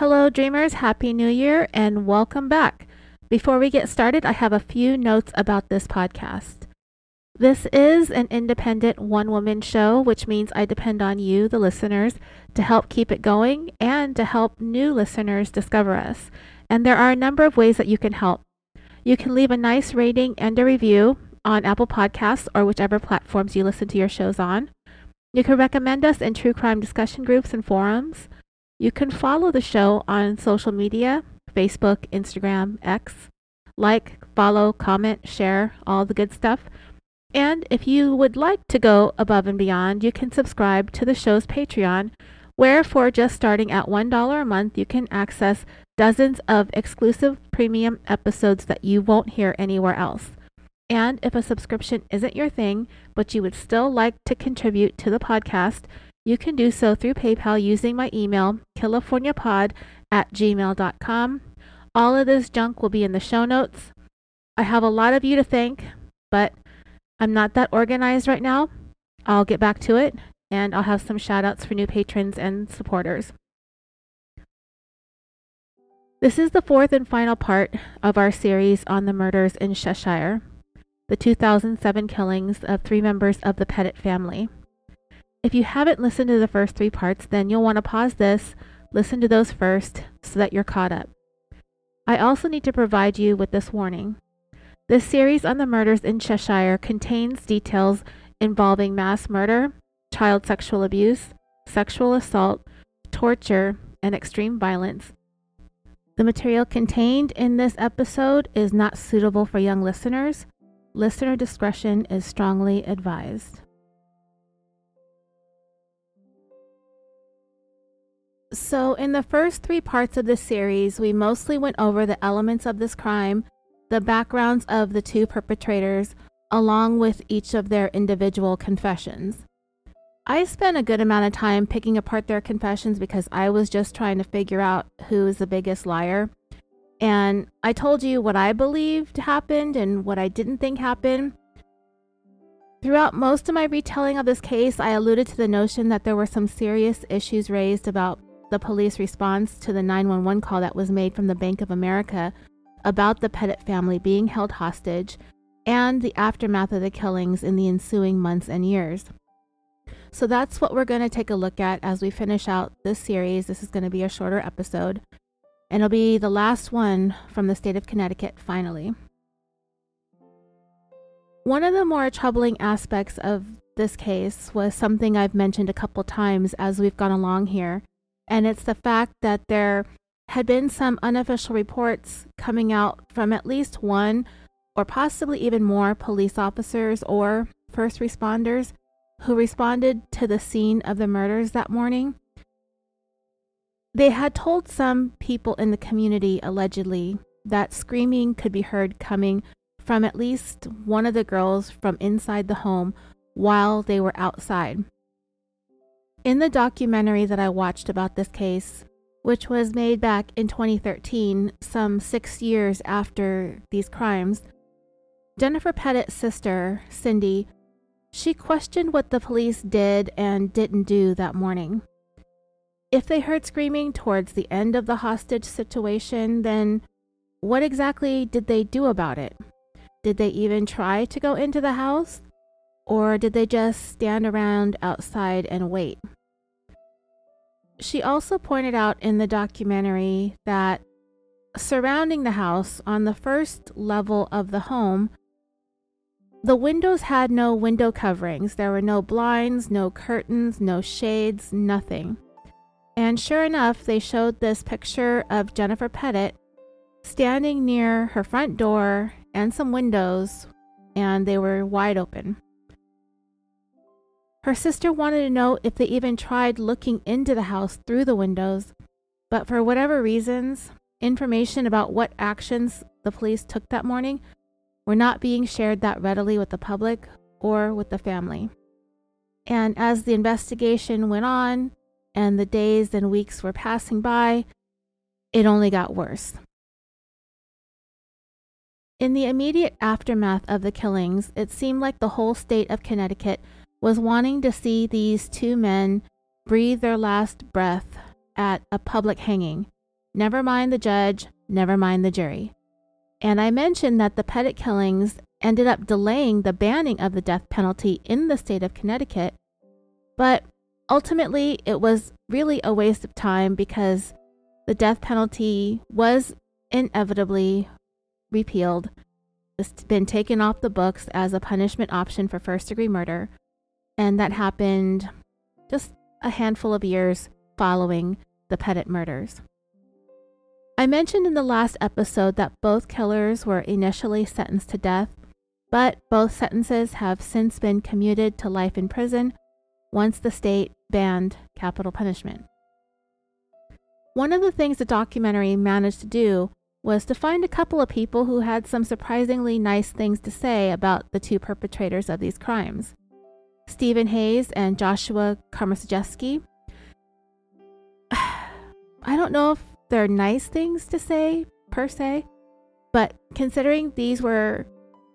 Hello, dreamers. Happy New Year and welcome back. Before we get started, I have a few notes about this podcast. This is an independent one woman show, which means I depend on you, the listeners, to help keep it going and to help new listeners discover us. And there are a number of ways that you can help. You can leave a nice rating and a review on Apple Podcasts or whichever platforms you listen to your shows on. You can recommend us in true crime discussion groups and forums. You can follow the show on social media Facebook, Instagram, X. Like, follow, comment, share, all the good stuff. And if you would like to go above and beyond, you can subscribe to the show's Patreon, where for just starting at $1 a month, you can access dozens of exclusive premium episodes that you won't hear anywhere else. And if a subscription isn't your thing, but you would still like to contribute to the podcast, you can do so through PayPal using my email, californiapod at gmail.com. All of this junk will be in the show notes. I have a lot of you to thank, but I'm not that organized right now. I'll get back to it, and I'll have some shout outs for new patrons and supporters. This is the fourth and final part of our series on the murders in Cheshire the 2007 killings of three members of the Petit family. If you haven't listened to the first three parts, then you'll want to pause this, listen to those first, so that you're caught up. I also need to provide you with this warning. This series on the murders in Cheshire contains details involving mass murder, child sexual abuse, sexual assault, torture, and extreme violence. The material contained in this episode is not suitable for young listeners Listener discretion is strongly advised. So, in the first three parts of this series, we mostly went over the elements of this crime, the backgrounds of the two perpetrators, along with each of their individual confessions. I spent a good amount of time picking apart their confessions because I was just trying to figure out who is the biggest liar. And I told you what I believed happened and what I didn't think happened. Throughout most of my retelling of this case, I alluded to the notion that there were some serious issues raised about the police response to the 911 call that was made from the Bank of America about the Petit family being held hostage and the aftermath of the killings in the ensuing months and years. So that's what we're going to take a look at as we finish out this series. This is going to be a shorter episode and it'll be the last one from the state of Connecticut finally. One of the more troubling aspects of this case was something I've mentioned a couple times as we've gone along here, and it's the fact that there had been some unofficial reports coming out from at least one or possibly even more police officers or first responders who responded to the scene of the murders that morning they had told some people in the community, allegedly, that screaming could be heard coming from at least one of the girls from inside the home while they were outside. In the documentary that I watched about this case, which was made back in 2013, some six years after these crimes, Jennifer Petit's sister, Cindy, she questioned what the police did and didn't do that morning. If they heard screaming towards the end of the hostage situation, then what exactly did they do about it? Did they even try to go into the house? Or did they just stand around outside and wait? She also pointed out in the documentary that surrounding the house on the first level of the home, the windows had no window coverings. There were no blinds, no curtains, no shades, nothing. And sure enough, they showed this picture of Jennifer Petit standing near her front door and some windows, and they were wide open. Her sister wanted to know if they even tried looking into the house through the windows, but for whatever reasons, information about what actions the police took that morning were not being shared that readily with the public or with the family. And as the investigation went on, and the days and weeks were passing by, it only got worse. In the immediate aftermath of the killings, it seemed like the whole state of Connecticut was wanting to see these two men breathe their last breath at a public hanging, Never mind the judge, never mind the jury. And I mentioned that the Petit killings ended up delaying the banning of the death penalty in the state of Connecticut, but ultimately it was really a waste of time because the death penalty was inevitably repealed. It's been taken off the books as a punishment option for first degree murder, and that happened just a handful of years following the Petit murders. I mentioned in the last episode that both killers were initially sentenced to death, but both sentences have since been commuted to life in prison once the state banned capital punishment. One of the things the documentary managed to do was to find a couple of people who had some surprisingly nice things to say about the two perpetrators of these crimes Steven Hayes and Joshua Komisarjevsky. I don't know if they're nice things to say per se, but considering these were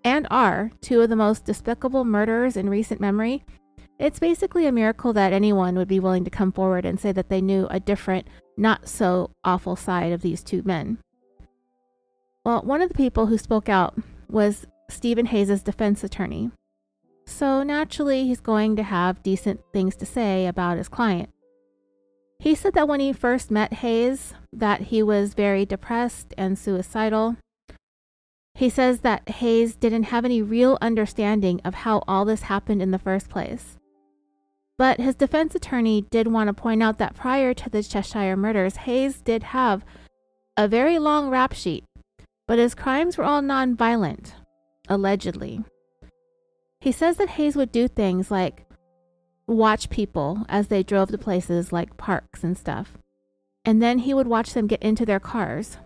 and are two of the most despicable murders in recent memory, it's basically a miracle that anyone would be willing to come forward and say that they knew a different, not so awful side of these two men. Well, one of the people who spoke out was Steven Hayes' defense attorney. So naturally, he's going to have decent things to say about his client. He said that when he first met Hayes, that he was very depressed and suicidal. He says that Hayes didn't have any real understanding of how all this happened in the first place. But his defense attorney did want to point out that prior to the Cheshire murders, Hayes did have a very long rap sheet, but his crimes were all non-violent, allegedly. He says that Hayes would do things like watch people as they drove to places like parks and stuff. And then he would watch them get into their cars.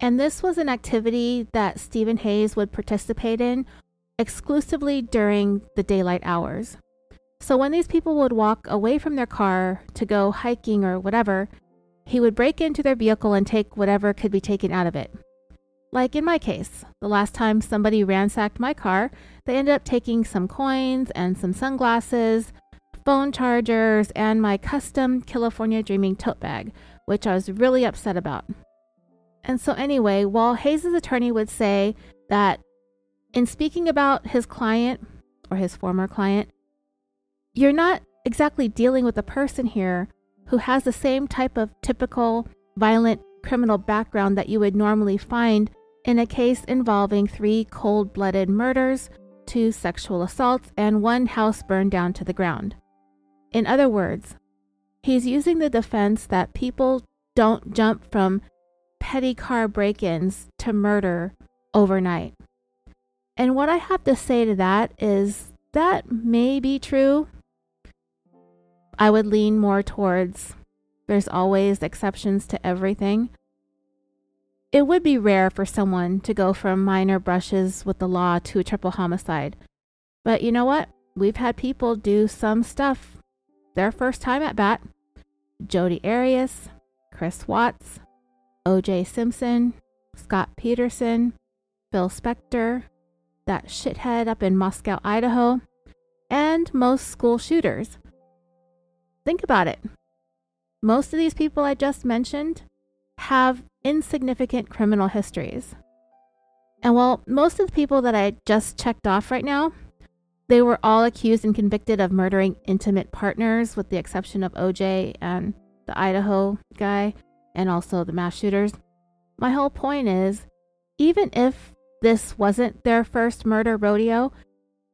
And this was an activity that Steven Hayes would participate in exclusively during the daylight hours. So when these people would walk away from their car to go hiking or whatever, he would break into their vehicle and take whatever could be taken out of it. Like in my case, the last time somebody ransacked my car, they ended up taking some coins and some sunglasses, phone chargers, and my custom California Dreaming tote bag, which I was really upset about. And so, anyway, while Hayes' attorney would say that in speaking about his client or his former client, you're not exactly dealing with a person here who has the same type of typical violent criminal background that you would normally find in a case involving three cold blooded murders, two sexual assaults, and one house burned down to the ground. In other words, he's using the defense that people don't jump from petty car break ins to murder overnight. And what I have to say to that is that may be true. I would lean more towards there's always exceptions to everything. It would be rare for someone to go from minor brushes with the law to a triple homicide. But you know what? We've had people do some stuff their first time at bat. Jodi Arias, Chris Watts, OJ Simpson, Scott Peterson, Phil Spector, that shithead up in Moscow, Idaho, and most school shooters. Think about it. Most of these people I just mentioned have insignificant criminal histories. And while most of the people that I just checked off right now, they were all accused and convicted of murdering intimate partners, with the exception of OJ and the Idaho guy, and also the mass shooters. My whole point is even if this wasn't their first murder rodeo,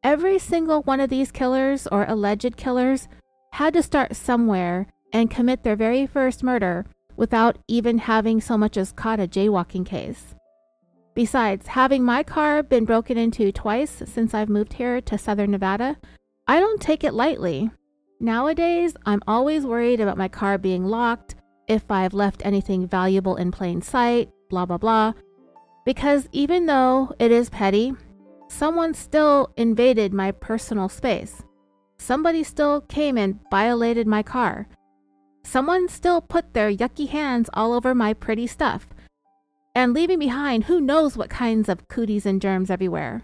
every single one of these killers or alleged killers had to start somewhere and commit their very first murder without even having so much as caught a jaywalking case. Besides, having my car been broken into twice since I've moved here to southern Nevada, I don't take it lightly. Nowadays, I'm always worried about my car being locked, if I've left anything valuable in plain sight, blah blah blah. Because even though it is petty, someone still invaded my personal space. Somebody still came and violated my car. Someone still put their yucky hands all over my pretty stuff, and leaving behind who knows what kinds of cooties and germs everywhere.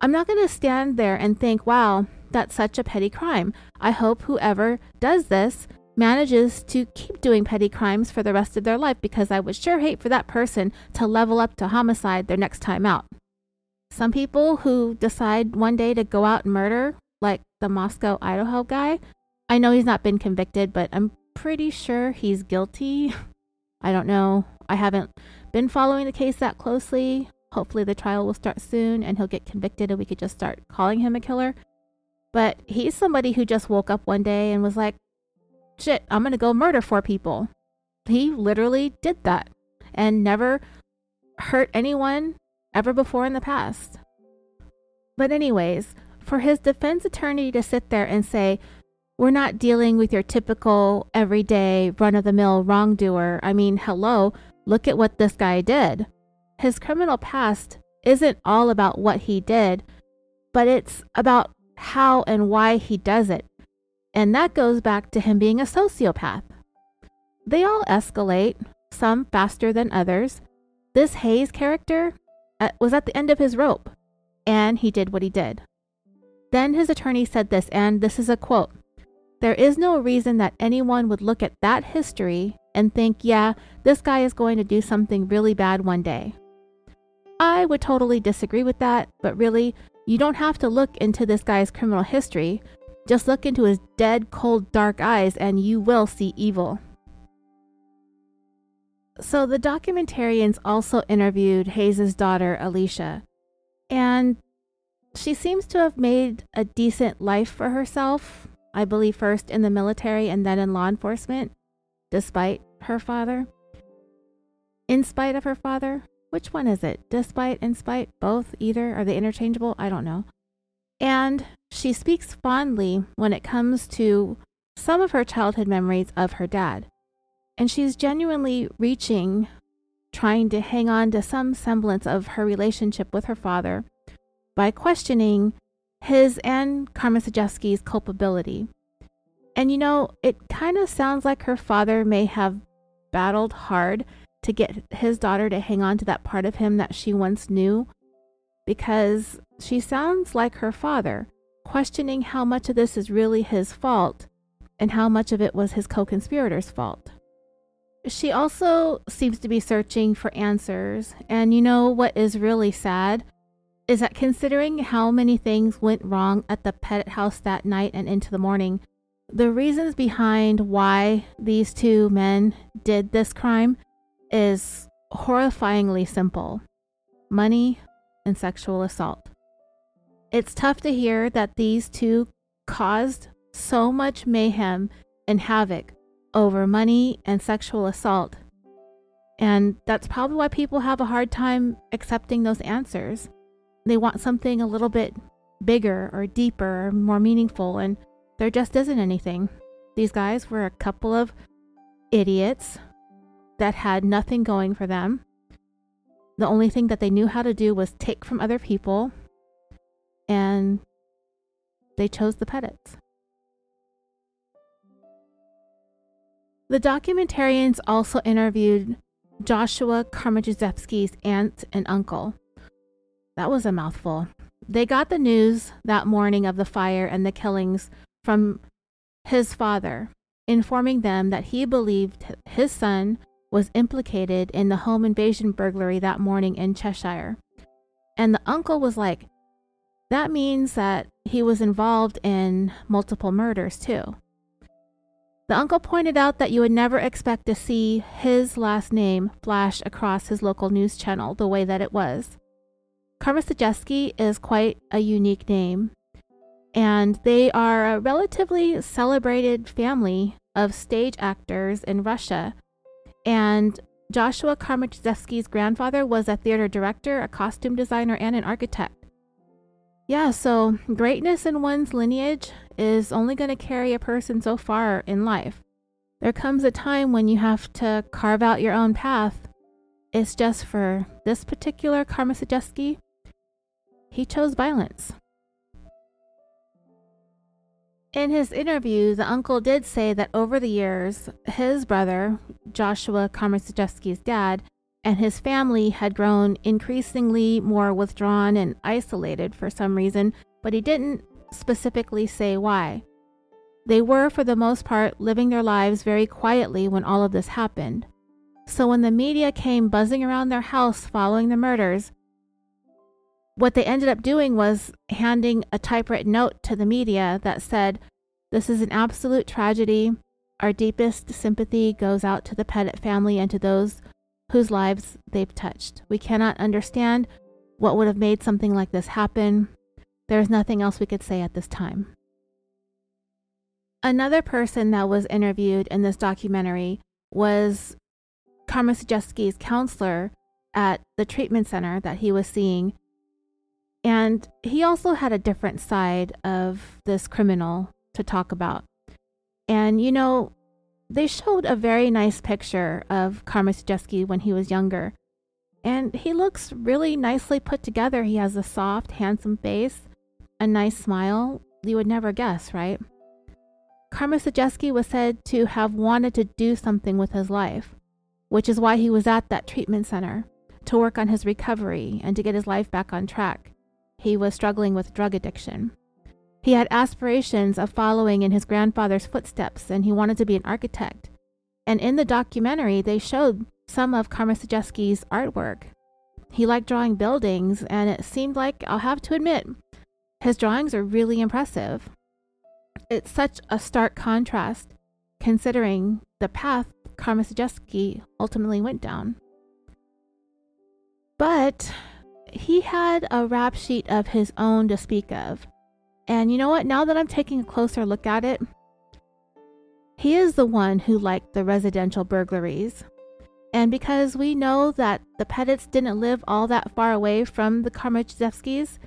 I'm not going to stand there and think, wow, that's such a petty crime. I hope whoever does this manages to keep doing petty crimes for the rest of their life because I would sure hate for that person to level up to homicide their next time out. Some people who decide one day to go out and murder, like the Moscow, Idaho guy, I know he's not been convicted, but I'm pretty sure he's guilty. I don't know. I haven't been following the case that closely. Hopefully, the trial will start soon and he'll get convicted and we could just start calling him a killer. But he's somebody who just woke up one day and was like, shit, I'm going to go murder four people. He literally did that and never hurt anyone ever before in the past. But, anyways, for his defense attorney to sit there and say, we're not dealing with your typical everyday run of the mill wrongdoer. I mean, hello, look at what this guy did. His criminal past isn't all about what he did, but it's about how and why he does it. And that goes back to him being a sociopath. They all escalate, some faster than others. This Hayes character uh, was at the end of his rope, and he did what he did. Then his attorney said this, and this is a quote There is no reason that anyone would look at that history and think, yeah, this guy is going to do something really bad one day. I would totally disagree with that, but really, you don't have to look into this guy's criminal history. Just look into his dead, cold, dark eyes, and you will see evil. So the documentarians also interviewed Hayes' daughter, Alicia, and she seems to have made a decent life for herself. I believe first in the military and then in law enforcement, despite her father. In spite of her father? Which one is it? Despite, in spite, both, either? Are they interchangeable? I don't know. And she speaks fondly when it comes to some of her childhood memories of her dad. And she's genuinely reaching, trying to hang on to some semblance of her relationship with her father by questioning his and Komisarjevsky's culpability. And you know, it kind of sounds like her father may have battled hard to get his daughter to hang on to that part of him that she once knew because she sounds like her father, questioning how much of this is really his fault and how much of it was his co conspirator's fault. She also seems to be searching for answers. And you know what is really sad? Is that considering how many things went wrong at the Petit house that night and into the morning, the reasons behind why these two men did this crime is horrifyingly simple money and sexual assault. It's tough to hear that these two caused so much mayhem and havoc over money and sexual assault. And that's probably why people have a hard time accepting those answers. They want something a little bit bigger or deeper or more meaningful, and there just isn't anything. These guys were a couple of idiots that had nothing going for them. The only thing that they knew how to do was take from other people, and they chose the Petits. The documentarians also interviewed Joshua Komisarjevsky's aunt and uncle. That was a mouthful. They got the news that morning of the fire and the killings from his father, informing them that he believed his son was implicated in the home invasion burglary that morning in Cheshire. And the uncle was like, that means that he was involved in multiple murders too. The uncle pointed out that you would never expect to see his last name flash across his local news channel the way that it was. Komisarjevsky is quite a unique name, and they are a relatively celebrated family of stage actors in Russia. And Joshua Komisarjevsky's grandfather was a theater director, a costume designer, and an architect. Yeah, so greatness in one's lineage is only going to carry a person so far in life. There comes a time when you have to carve out your own path. It's just for this particular Komisarjevsky, he chose violence. In his interview, the uncle did say that over the years, his brother, Joshua Komisarjevsky's dad, and his family had grown increasingly more withdrawn and isolated for some reason, but he didn't specifically say why. They were, for the most part, living their lives very quietly when all of this happened. So when the media came buzzing around their house following the murders, what they ended up doing was handing a typewritten note to the media that said, This is an absolute tragedy. Our deepest sympathy goes out to the Petit family and to those whose lives they've touched. We cannot understand what would have made something like this happen. There is nothing else we could say at this time. Another person that was interviewed in this documentary was Komisarjevsky's counselor at the treatment center that he was seeing. And he also had a different side of this criminal to talk about. And, you know, they showed a very nice picture of Komisarjevsky when he was younger. And he looks really nicely put together. He has a soft, handsome face, a nice smile. You would never guess, right? Komisarjevsky was said to have wanted to do something with his life which is why he was at that treatment center to work on his recovery and to get his life back on track. He was struggling with drug addiction. He had aspirations of following in his grandfather's footsteps and he wanted to be an architect. And in the documentary, they showed some of Komisarjevsky's artwork. He liked drawing buildings, and it seemed like, I'll have to admit, his drawings are really impressive. It's such a stark contrast considering the path Komisarjevsky ultimately went down. But he had a rap sheet of his own to speak of. And you know what? Now that I'm taking a closer look at it, he is the one who liked the residential burglaries. And because we know that the Petits didn't live all that far away from the Komisarjevskys,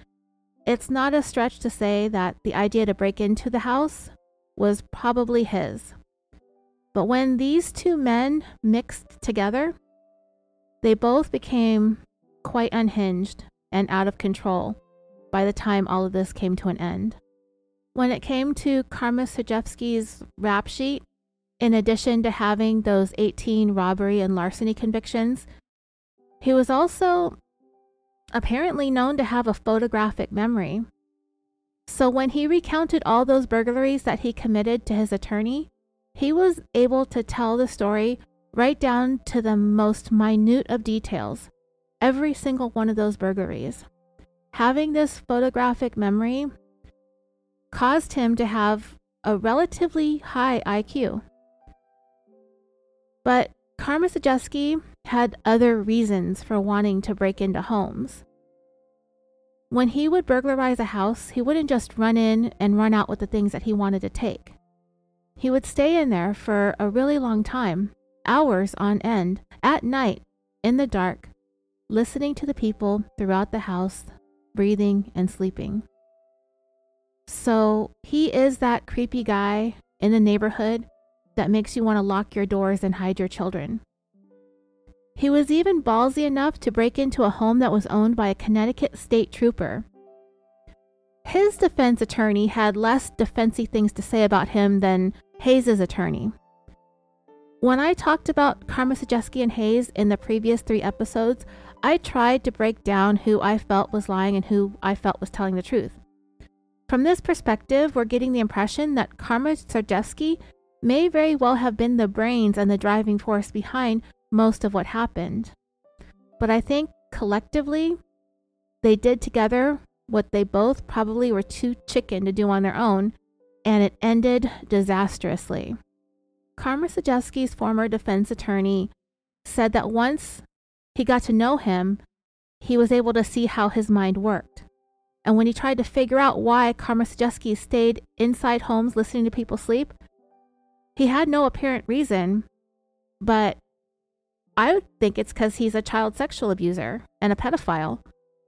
it's not a stretch to say that the idea to break into the house was probably his. But when these two men mixed together, they both became quite unhinged and out of control by the time all of this came to an end. When it came to Karma rap sheet, in addition to having those 18 robbery and larceny convictions, he was also apparently known to have a photographic memory. So when he recounted all those burglaries that he committed to his attorney, he was able to tell the story right down to the most minute of details, every single one of those burglaries. Having this photographic memory caused him to have a relatively high IQ. But Karma had other reasons for wanting to break into homes. When he would burglarize a house, he wouldn't just run in and run out with the things that he wanted to take. He would stay in there for a really long time, hours on end, at night, in the dark, listening to the people throughout the house, breathing and sleeping. So he is that creepy guy in the neighborhood that makes you want to lock your doors and hide your children. He was even ballsy enough to break into a home that was owned by a Connecticut state trooper his defense attorney had less defensive things to say about him than Hayes's attorney. When I talked about Komisarjevsky and Hayes in the previous three episodes, I tried to break down who I felt was lying and who I felt was telling the truth. From this perspective, we're getting the impression that Komisarjevsky may very well have been the brains and the driving force behind most of what happened. But I think collectively, they did together what they both probably were too chicken to do on their own, and it ended disastrously. Komisarjevsky's former defense attorney said that once he got to know him, he was able to see how his mind worked. And when he tried to figure out why Komisarjevsky stayed inside homes listening to people sleep, he had no apparent reason, but I would think it's because he's a child sexual abuser and a pedophile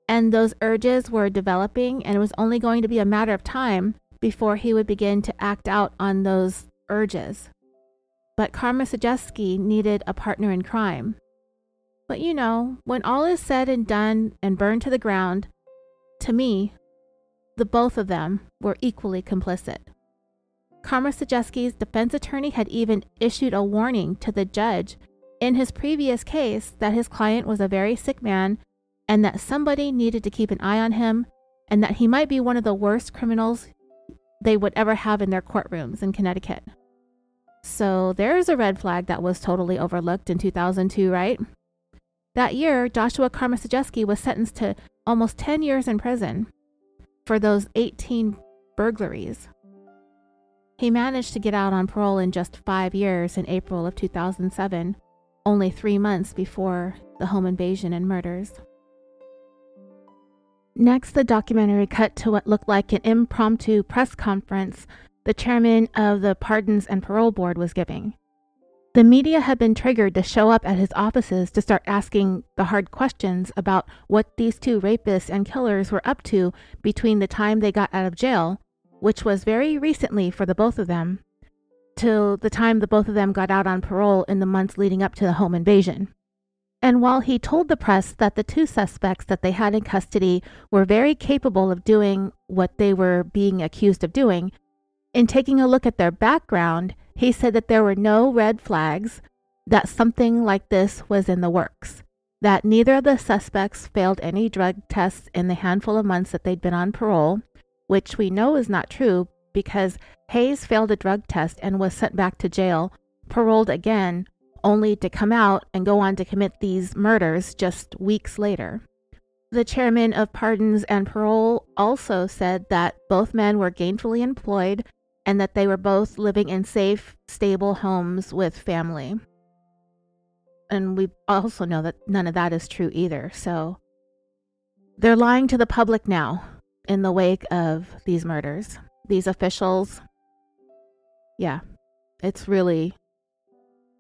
and those urges were developing, and it was only going to be a matter of time before he would begin to act out on those urges. But Komisarjevsky needed a partner in crime. But you know, when all is said and done and burned to the ground, to me, the both of them were equally complicit. Komisarjevsky's defense attorney had even issued a warning to the judge in his previous case that his client was a very sick man and that somebody needed to keep an eye on him, and that he might be one of the worst criminals they would ever have in their courtrooms in Connecticut. So there's a red flag that was totally overlooked in 2002, right? That year, Joshua Komisarjevsky was sentenced to almost 10 years in prison for those 18 burglaries. He managed to get out on parole in just five years in April of 2007, only three months before the home invasion and murders. Next, the documentary cut to what looked like an impromptu press conference the chairman of the Pardons and Parole Board was giving. The media had been triggered to show up at his offices to start asking the hard questions about what these two rapists and killers were up to between the time they got out of jail, which was very recently for the both of them, till the time the both of them got out on parole in the months leading up to the home invasion. And while he told the press that the two suspects that they had in custody were very capable of doing what they were being accused of doing, in taking a look at their background, he said that there were no red flags, that something like this was in the works, that neither of the suspects failed any drug tests in the handful of months that they'd been on parole, which we know is not true because Hayes failed a drug test and was sent back to jail, paroled again, only to come out and go on to commit these murders just weeks later. The chairman of pardons and parole also said that both men were gainfully employed and that they were both living in safe, stable homes with family. And we also know that none of that is true either. So they're lying to the public now in the wake of these murders. These officials, yeah, it's really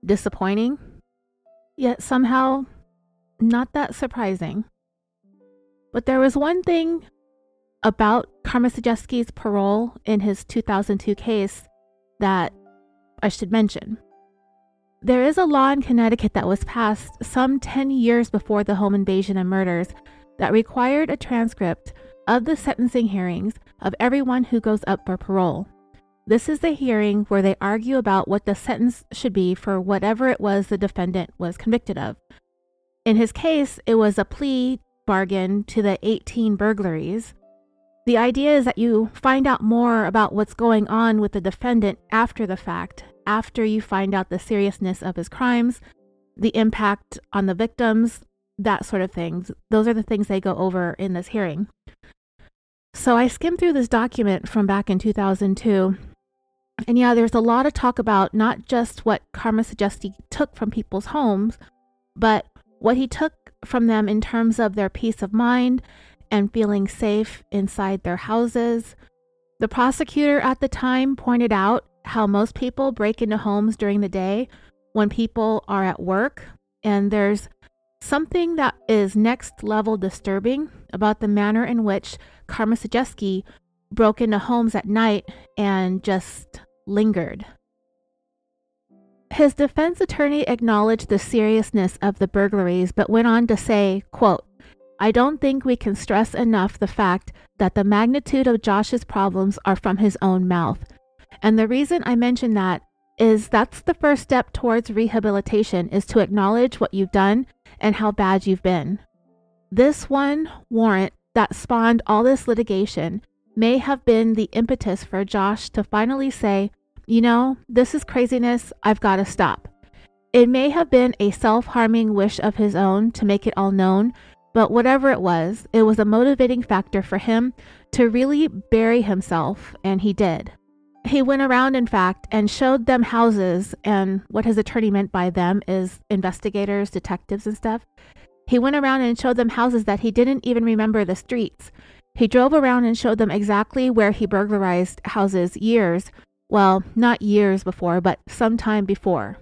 disappointing, yet somehow not that surprising. But there was one thing about Komisarjevsky's parole in his 2002 case that I should mention. There is a law in Connecticut that was passed some 10 years before the home invasion and murders that required a transcript of the sentencing hearings of everyone who goes up for parole. This is the hearing where they argue about what the sentence should be for whatever it was the defendant was convicted of. In his case, it was a plea bargain to the 18 burglaries, the idea is that you find out more about what's going on with the defendant after the fact, after you find out the seriousness of his crimes, the impact on the victims, that sort of things. Those are the things they go over in this hearing. So I skimmed through this document from back in 2002. And yeah, there's a lot of talk about not just what Komisarjevsky took from people's homes, but what he took from them in terms of their peace of mind and feeling safe inside their houses. The prosecutor at the time pointed out how most people break into homes during the day when people are at work, and there's something that is next level disturbing about the manner in which Komisarjevsky broke into homes at night and just lingered. His defense attorney acknowledged the seriousness of the burglaries but went on to say, quote, I don't think we can stress enough the fact that the magnitude of Josh's problems are from his own mouth. And the reason I mention that is that's the first step towards rehabilitation is to acknowledge what you've done and how bad you've been. This one warrant that spawned all this litigation may have been the impetus for Josh to finally say, you know, this is craziness, I've got to stop. It may have been a self harming wish of his own to make it all known but whatever it was, it was a motivating factor for him to really bury himself, and he did. He went around, in fact, and showed them houses, and what his attorney meant by them is investigators, detectives, and stuff. He went around and showed them houses that he didn't even remember the streets. He drove around and showed them exactly where he burglarized houses years, well, not years before, but some time before.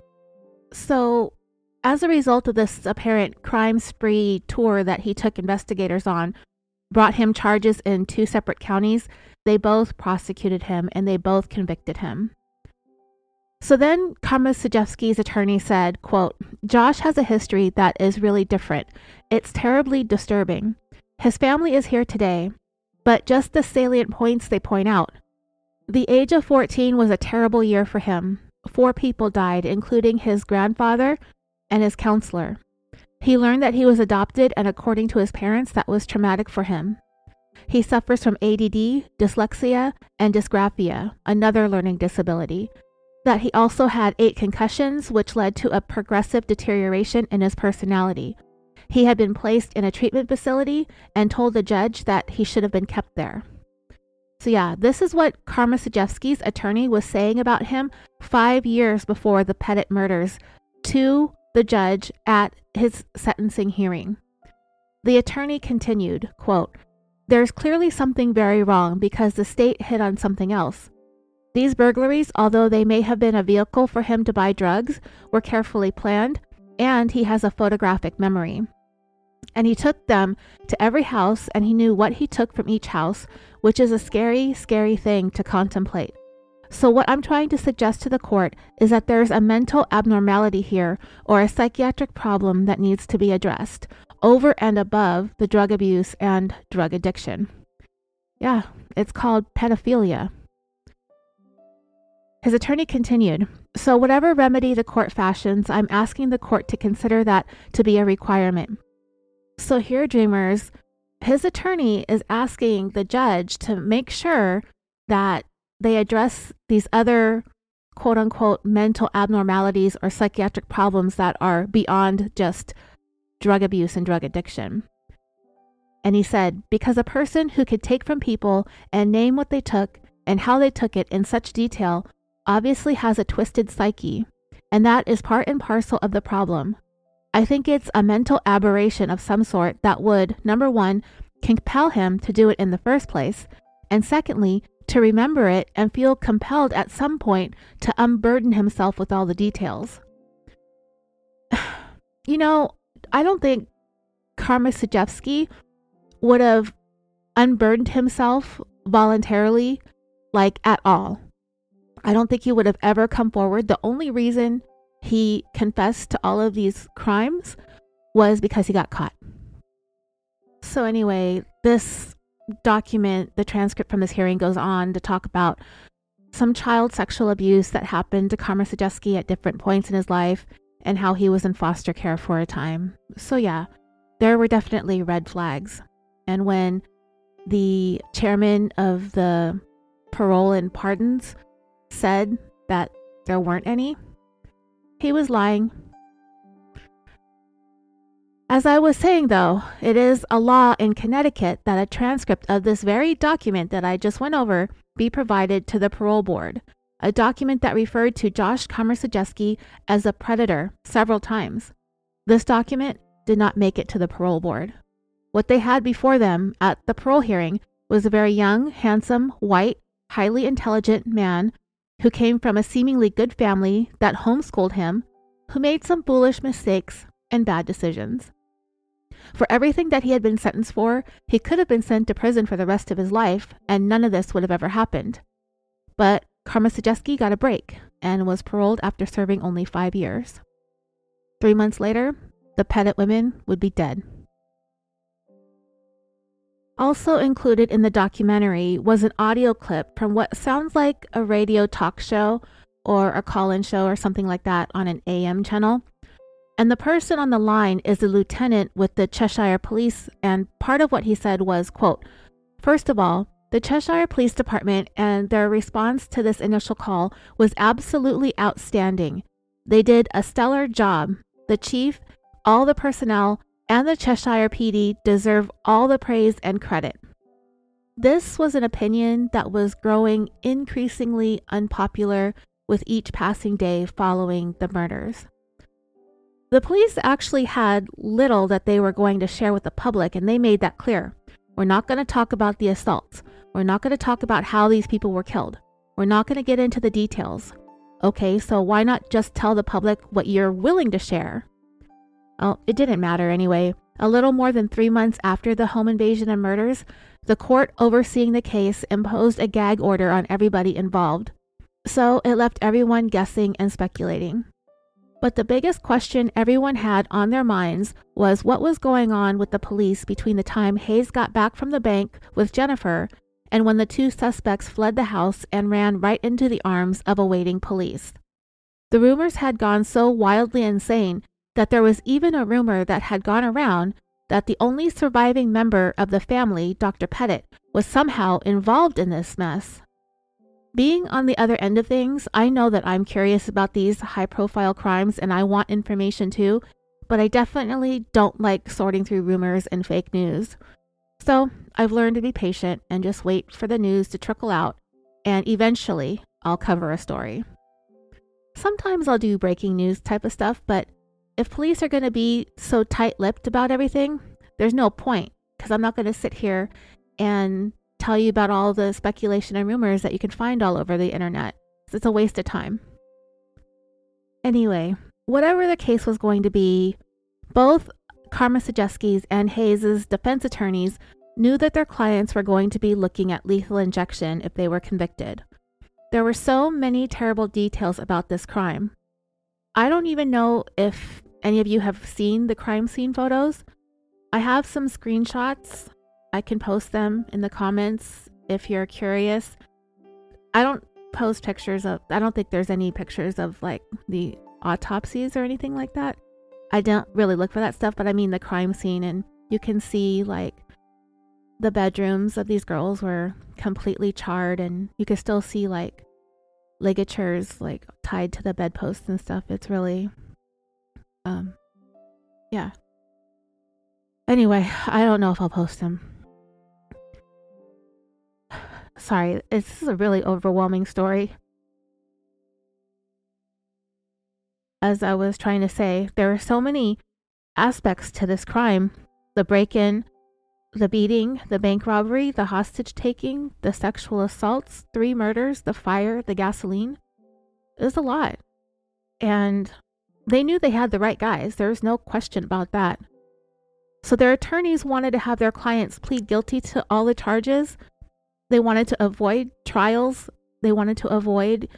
So as a result of this apparent crime spree tour that he took investigators on, brought him charges in two separate counties, they both prosecuted him and they both convicted him. So then Komisarjevsky's attorney said, quote, Josh has a history that is really different. It's terribly disturbing. His family is here today, but just the salient points they point out. The age of 14 was a terrible year for him. Four people died, including his grandfather, and his counselor. He learned that he was adopted, and according to his parents, that was traumatic for him. He suffers from ADD, dyslexia, and dysgraphia, another learning disability. That he also had eight concussions, which led to a progressive deterioration in his personality. He had been placed in a treatment facility and told the judge that he should have been kept there. So, yeah, this is what Komisarjevsky's attorney was saying about him five years before the Petit murders to the judge at his sentencing hearing. The attorney continued, quote, There's clearly something very wrong because the state hit on something else. These burglaries, although they may have been a vehicle for him to buy drugs, were carefully planned, and he has a photographic memory. And he took them to every house, and he knew what he took from each house, which is a scary, scary thing to contemplate. So, what I'm trying to suggest to the court is that there's a mental abnormality here or a psychiatric problem that needs to be addressed over and above the drug abuse and drug addiction. Yeah, it's called pedophilia. His attorney continued So, whatever remedy the court fashions, I'm asking the court to consider that to be a requirement. So, here, dreamers, his attorney is asking the judge to make sure that they address these other quote unquote mental abnormalities or psychiatric problems that are beyond just drug abuse and drug addiction. And he said, because a person who could take from people and name what they took and how they took it in such detail obviously has a twisted psyche, and that is part and parcel of the problem. I think it's a mental aberration of some sort that would, number one, compel him to do it in the first place, and secondly, to remember it and feel compelled at some point to unburden himself with all the details. you know, I don't think Komisarjevsky would have unburdened himself voluntarily, like at all. I don't think he would have ever come forward. The only reason he confessed to all of these crimes was because he got caught. So, anyway, this document, the transcript from this hearing goes on to talk about some child sexual abuse that happened to Komisarjevsky at different points in his life and how he was in foster care for a time. So, yeah, there were definitely red flags. And when the chairman of the parole and pardons said that there weren't any, he was lying. As I was saying, though, it is a law in Connecticut that a transcript of this very document that I just went over be provided to the parole board, a document that referred to Josh Komisarjevsky as a predator several times. This document did not make it to the parole board. What they had before them at the parole hearing was a very young, handsome, white, highly intelligent man who came from a seemingly good family that homeschooled him, who made some foolish mistakes and bad decisions. For everything that he had been sentenced for, he could have been sent to prison for the rest of his life, and none of this would have ever happened. But Karma got a break and was paroled after serving only five years. Three months later, the Petit women would be dead. Also included in the documentary was an audio clip from what sounds like a radio talk show or a call in show or something like that on an AM channel. And the person on the line is a lieutenant with the Cheshire Police, and part of what he said was, quote, First of all, the Cheshire Police Department and their response to this initial call was absolutely outstanding. They did a stellar job. The chief, all the personnel, and the Cheshire PD deserve all the praise and credit. This was an opinion that was growing increasingly unpopular with each passing day following the murders. The police actually had little that they were going to share with the public, and they made that clear. We're not going to talk about the assaults. We're not going to talk about how these people were killed. We're not going to get into the details. Okay, so why not just tell the public what you're willing to share? Well, it didn't matter anyway. A little more than three months after the home invasion and murders, the court overseeing the case imposed a gag order on everybody involved. So it left everyone guessing and speculating. But the biggest question everyone had on their minds was what was going on with the police between the time Hayes got back from the bank with Jennifer and when the two suspects fled the house and ran right into the arms of awaiting police. The rumors had gone so wildly insane that there was even a rumor that had gone around that the only surviving member of the family, Dr. Petit, was somehow involved in this mess. Being on the other end of things, I know that I'm curious about these high profile crimes and I want information too, but I definitely don't like sorting through rumors and fake news. So I've learned to be patient and just wait for the news to trickle out, and eventually I'll cover a story. Sometimes I'll do breaking news type of stuff, but if police are going to be so tight lipped about everything, there's no point because I'm not going to sit here and tell you about all the speculation and rumors that you can find all over the internet. It's a waste of time. Anyway, whatever the case was going to be, both Komisarjevsky's and Hayes's defense attorneys knew that their clients were going to be looking at lethal injection if they were convicted. There were so many terrible details about this crime. I don't even know if any of you have seen the crime scene photos. I have some screenshots. I can post them in the comments if you're curious. I don't post pictures of, I don't think there's any pictures of like the autopsies or anything like that. I don't really look for that stuff, but I mean the crime scene, and you can see like the bedrooms of these girls were completely charred, and you can still see like ligatures like tied to the bedposts and stuff. It's really, um, yeah. Anyway, I don't know if I'll post them. Sorry, this is a really overwhelming story. as I was trying to say, there are so many aspects to this crime the break in, the beating, the bank robbery, the hostage taking, the sexual assaults, three murders, the fire, the gasoline. It was a lot. And they knew they had the right guys. There's no question about that. So their attorneys wanted to have their clients plead guilty to all the charges. They wanted to avoid trials. They wanted to avoid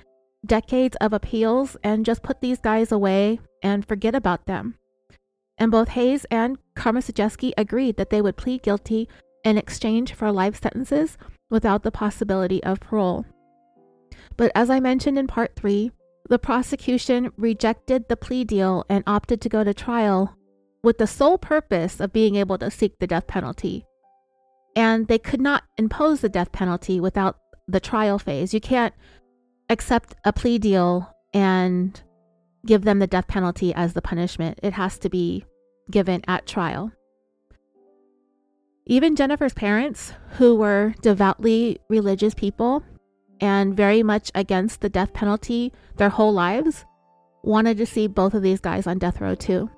decades of appeals and just put these guys away and forget about them. And both Hayes and Komisarjevsky agreed that they would plead guilty in exchange for life sentences without the possibility of parole. But as I mentioned in part three, the prosecution rejected the plea deal and opted to go to trial with the sole purpose of being able to seek the death penalty. And they could not impose the death penalty without the trial phase. You can't accept a plea deal and give them the death penalty as the punishment. It has to be given at trial. Even Jennifer's parents, who were devoutly religious people and very much against the death penalty their whole lives, wanted to see both of these guys on death row too.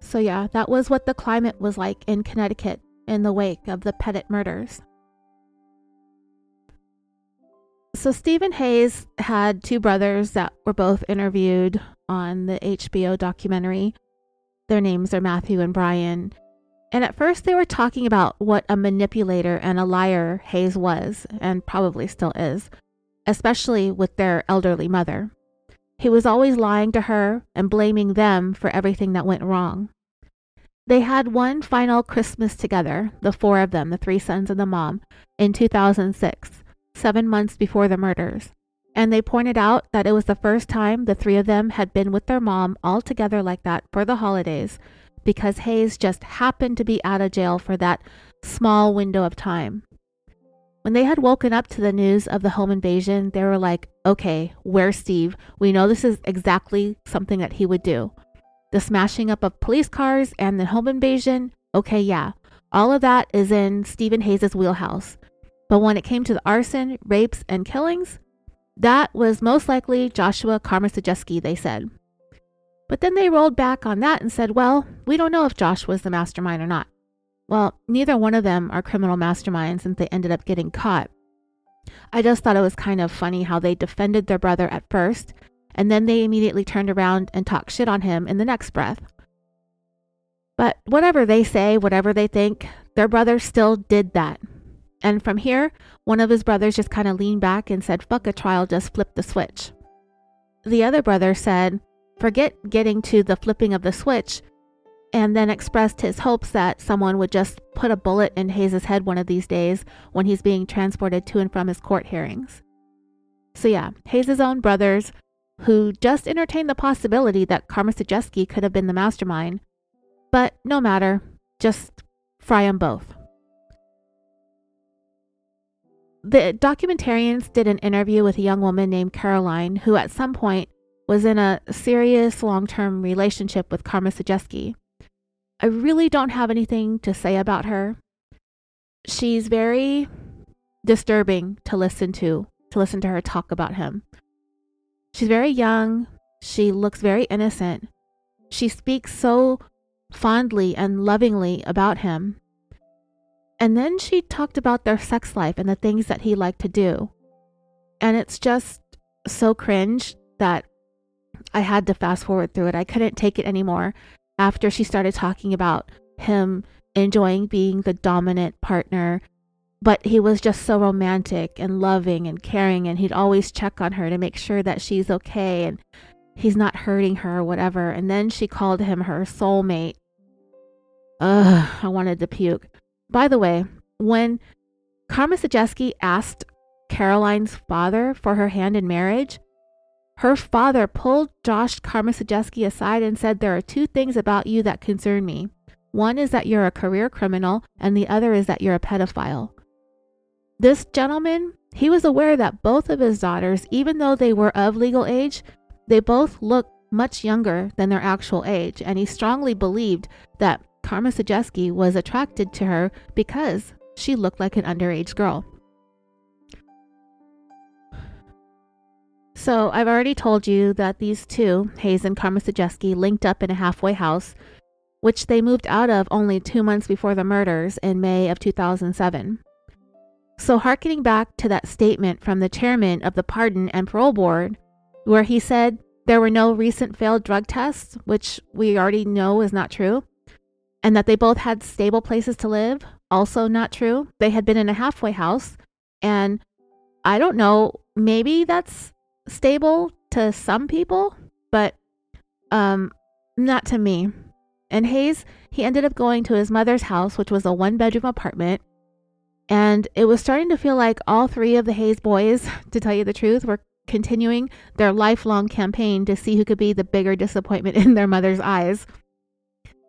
So, yeah, that was what the climate was like in Connecticut in the wake of the Petit murders. So Steven Hayes had two brothers that were both interviewed on the HBO documentary. Their names are Matthew and Brian. And at first they were talking about what a manipulator and a liar Hayes was, and probably still is, especially with their elderly mother. He was always lying to her and blaming them for everything that went wrong. They had one final Christmas together, the four of them, the three sons and the mom, in 2006 seven months before the murders, and they pointed out that it was the first time the three of them had been with their mom all together like that for the holidays because Hayes just happened to be out of jail for that small window of time. When they had woken up to the news of the home invasion, they were like, okay, where's Steve? We know this is exactly something that he would do. The smashing up of police cars and the home invasion, okay, yeah. All of that is in Steven Hayes' wheelhouse. But when it came to the arson, rapes, and killings, that was most likely Joshua Komisarjevsky, they said. But then they rolled back on that and said, well, we don't know if Josh was the mastermind or not. Well, neither one of them are criminal masterminds since they ended up getting caught. I just thought it was kind of funny how they defended their brother at first, and then they immediately turned around and talked shit on him in the next breath. But whatever they say, whatever they think, their brother still did that. And from here, one of his brothers just kind of leaned back and said, fuck a trial, just flip the switch. The other brother said, forget getting to the flipping of the switch, and then expressed his hopes that someone would just put a bullet in Hayes' head one of these days when he's being transported to and from his court hearings. So, yeah, Hayes' own brothers, who just entertained the possibility that Komisarjevsky could have been the mastermind, but no matter, just fry them both. the documentarians did an interview with a young woman named Caroline, who at some point was in a serious long term relationship with Karma. I really don't have anything to say about her. She's very disturbing to listen to, to listen to her talk about him. She's very young. She looks very innocent. She speaks so fondly and lovingly about him. And then she talked about their sex life and the things that he liked to do. And it's just so cringe that I had to fast forward through it. I couldn't take it anymore after she started talking about him enjoying being the dominant partner. But he was just so romantic and loving and caring, and he'd always check on her to make sure that she's okay and he's not hurting her or whatever. And then she called him her soulmate. Ugh, I wanted to puke. By the way, when Komisarjevsky asked Caroline's father for her hand in marriage, her father pulled Josh Komisarjevsky aside and said, There are two things about you that concern me. One is that you're a career criminal, and the other is that you're a pedophile. This gentleman, he was aware that both of his daughters, even though they were of legal age, they both looked much younger than their actual age, and he strongly believed that Komisarjevsky was attracted to her because she looked like an underage girl. So I've already told you that these two, Hayes and Komisarjevsky, linked up in a halfway house, which they moved out of only two months before the murders in May of 2007. So, harkening back to that statement from the chairman of the Pardon and Parole Board, where he said there were no recent failed drug tests, which we already know is not true, and that they both had stable places to live, also not true. They had been in a halfway house, and I don't know, maybe that's stable to some people, but um, not to me. And Hayes, he ended up going to his mother's house, which was a one bedroom apartment. And it was starting to feel like all three of the Hayes boys, to tell you the truth, were continuing their lifelong campaign to see who could be the bigger disappointment in their mother's eyes.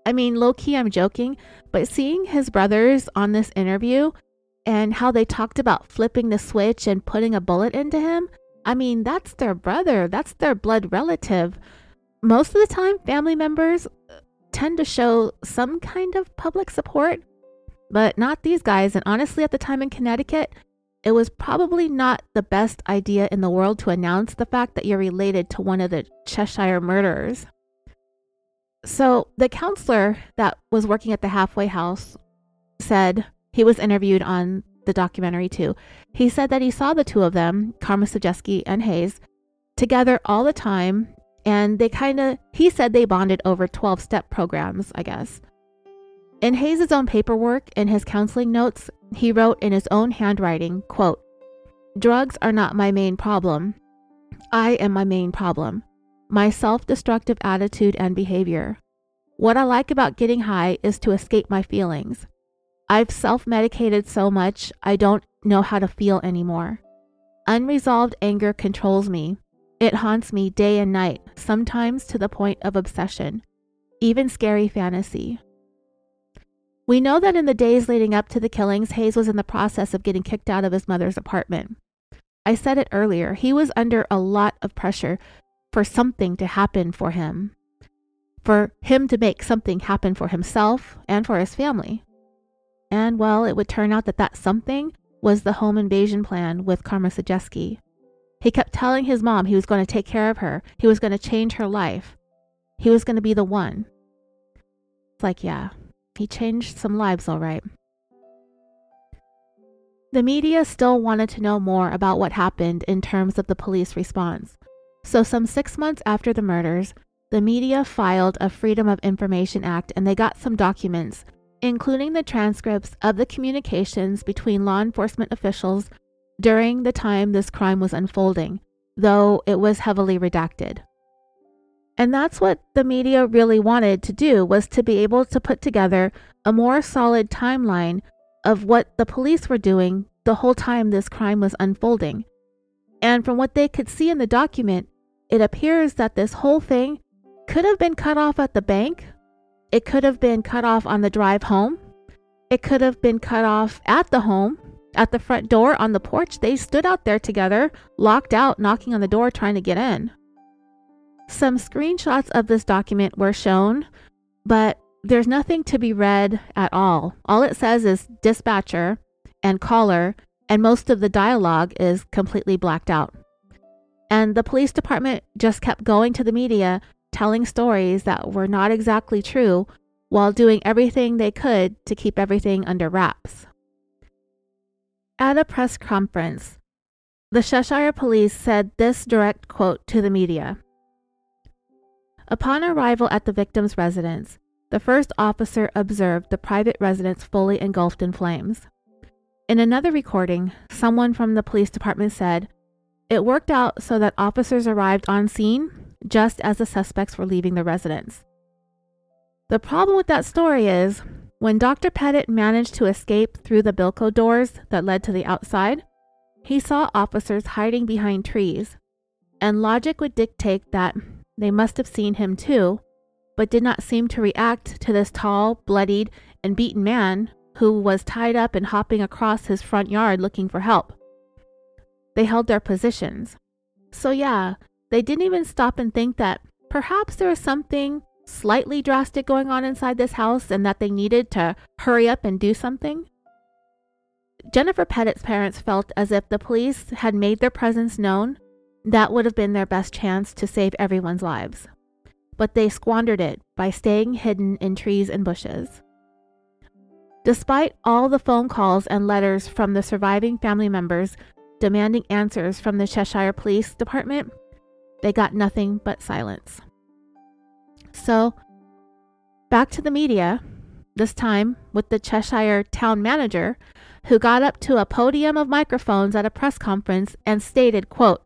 I mean, low key, I'm joking, but seeing his brothers on this interview and how they talked about flipping the switch and putting a bullet into him, I mean, that's their brother, that's their blood relative. Most of the time, family members uh, tend to show some kind of public support, but not these guys. And honestly, at the time in Connecticut, it was probably not the best idea in the world to announce the fact that you're related to one of the Cheshire murderers. So, the counselor that was working at the halfway house said he was interviewed on the documentary too. He said that he saw the two of them, Komisarjevsky and Hayes, together all the time, and they kind of, he said they bonded over 12 step programs, I guess. In Hayes' own paperwork and his counseling notes, he wrote in his own handwriting, quote, Drugs are not my main problem. I am my main problem. My self destructive attitude and behavior. What I like about getting high is to escape my feelings. I've self medicated so much, I don't know how to feel anymore. Unresolved anger controls me. It haunts me day and night, sometimes to the point of obsession, even scary fantasy. We know that in the days leading up to the killings, Hayes was in the process of getting kicked out of his mother's apartment. I said it earlier, he was under a lot of pressure for something to happen for him, for him to make something happen for himself and for his family. And well, it would turn out that that something was the home invasion plan with Komisarjevsky. He kept telling his mom he was going to take care of her, he was going to change her life, he was going to be the one. It's like, yeah, he changed some lives, all right. The media still wanted to know more about what happened in terms of the police response. So, some six months after the murders, the media filed a Freedom of Information Act and they got some documents including the transcripts of the communications between law enforcement officials during the time this crime was unfolding, though it was heavily redacted. And that's what the media really wanted to do was to be able to put together a more solid timeline of what the police were doing the whole time this crime was unfolding. And from what they could see in the document, it appears that this whole thing could have been cut off at the bank it could have been cut off on the drive home. It could have been cut off at the home. at the front door on the porch. They stood out there together, locked out, knocking on the door, trying to get in. Some screenshots of this document were shown, but there's nothing to be read at all. All it says is dispatcher and caller, and most of the dialogue is completely blacked out. And the police department just kept going to the media, telling stories that were not exactly true, while doing everything they could to keep everything under wraps. At a press conference, the Cheshire police said this direct quote to the media Upon arrival at the victim's residence, the first officer observed the private residence fully engulfed in flames. In another recording, someone from the police department said, It worked out so that officers arrived on scene just as the suspects were leaving the residence. The problem with that story is when Dr. Petit managed to escape through the Bilco doors that led to the outside, he saw officers hiding behind trees, and logic would dictate that they must have seen him too, but did not seem to react to this tall, bloodied, and beaten man who was tied up and hopping across his front yard looking for help. They held their positions. So, yeah, they didn't even stop and think that perhaps there was something slightly drastic going on inside this house and that they needed to hurry up and do something. Jennifer Petit's parents felt as if the police had made their presence known, that would have been their best chance to save everyone's lives. But they squandered it by staying hidden in trees and bushes. Despite all the phone calls and letters from the surviving family members demanding answers from the Cheshire Police Department, they got nothing but silence. So, back to the media, this time with the Cheshire town manager, who got up to a podium of microphones at a press conference and stated, quote,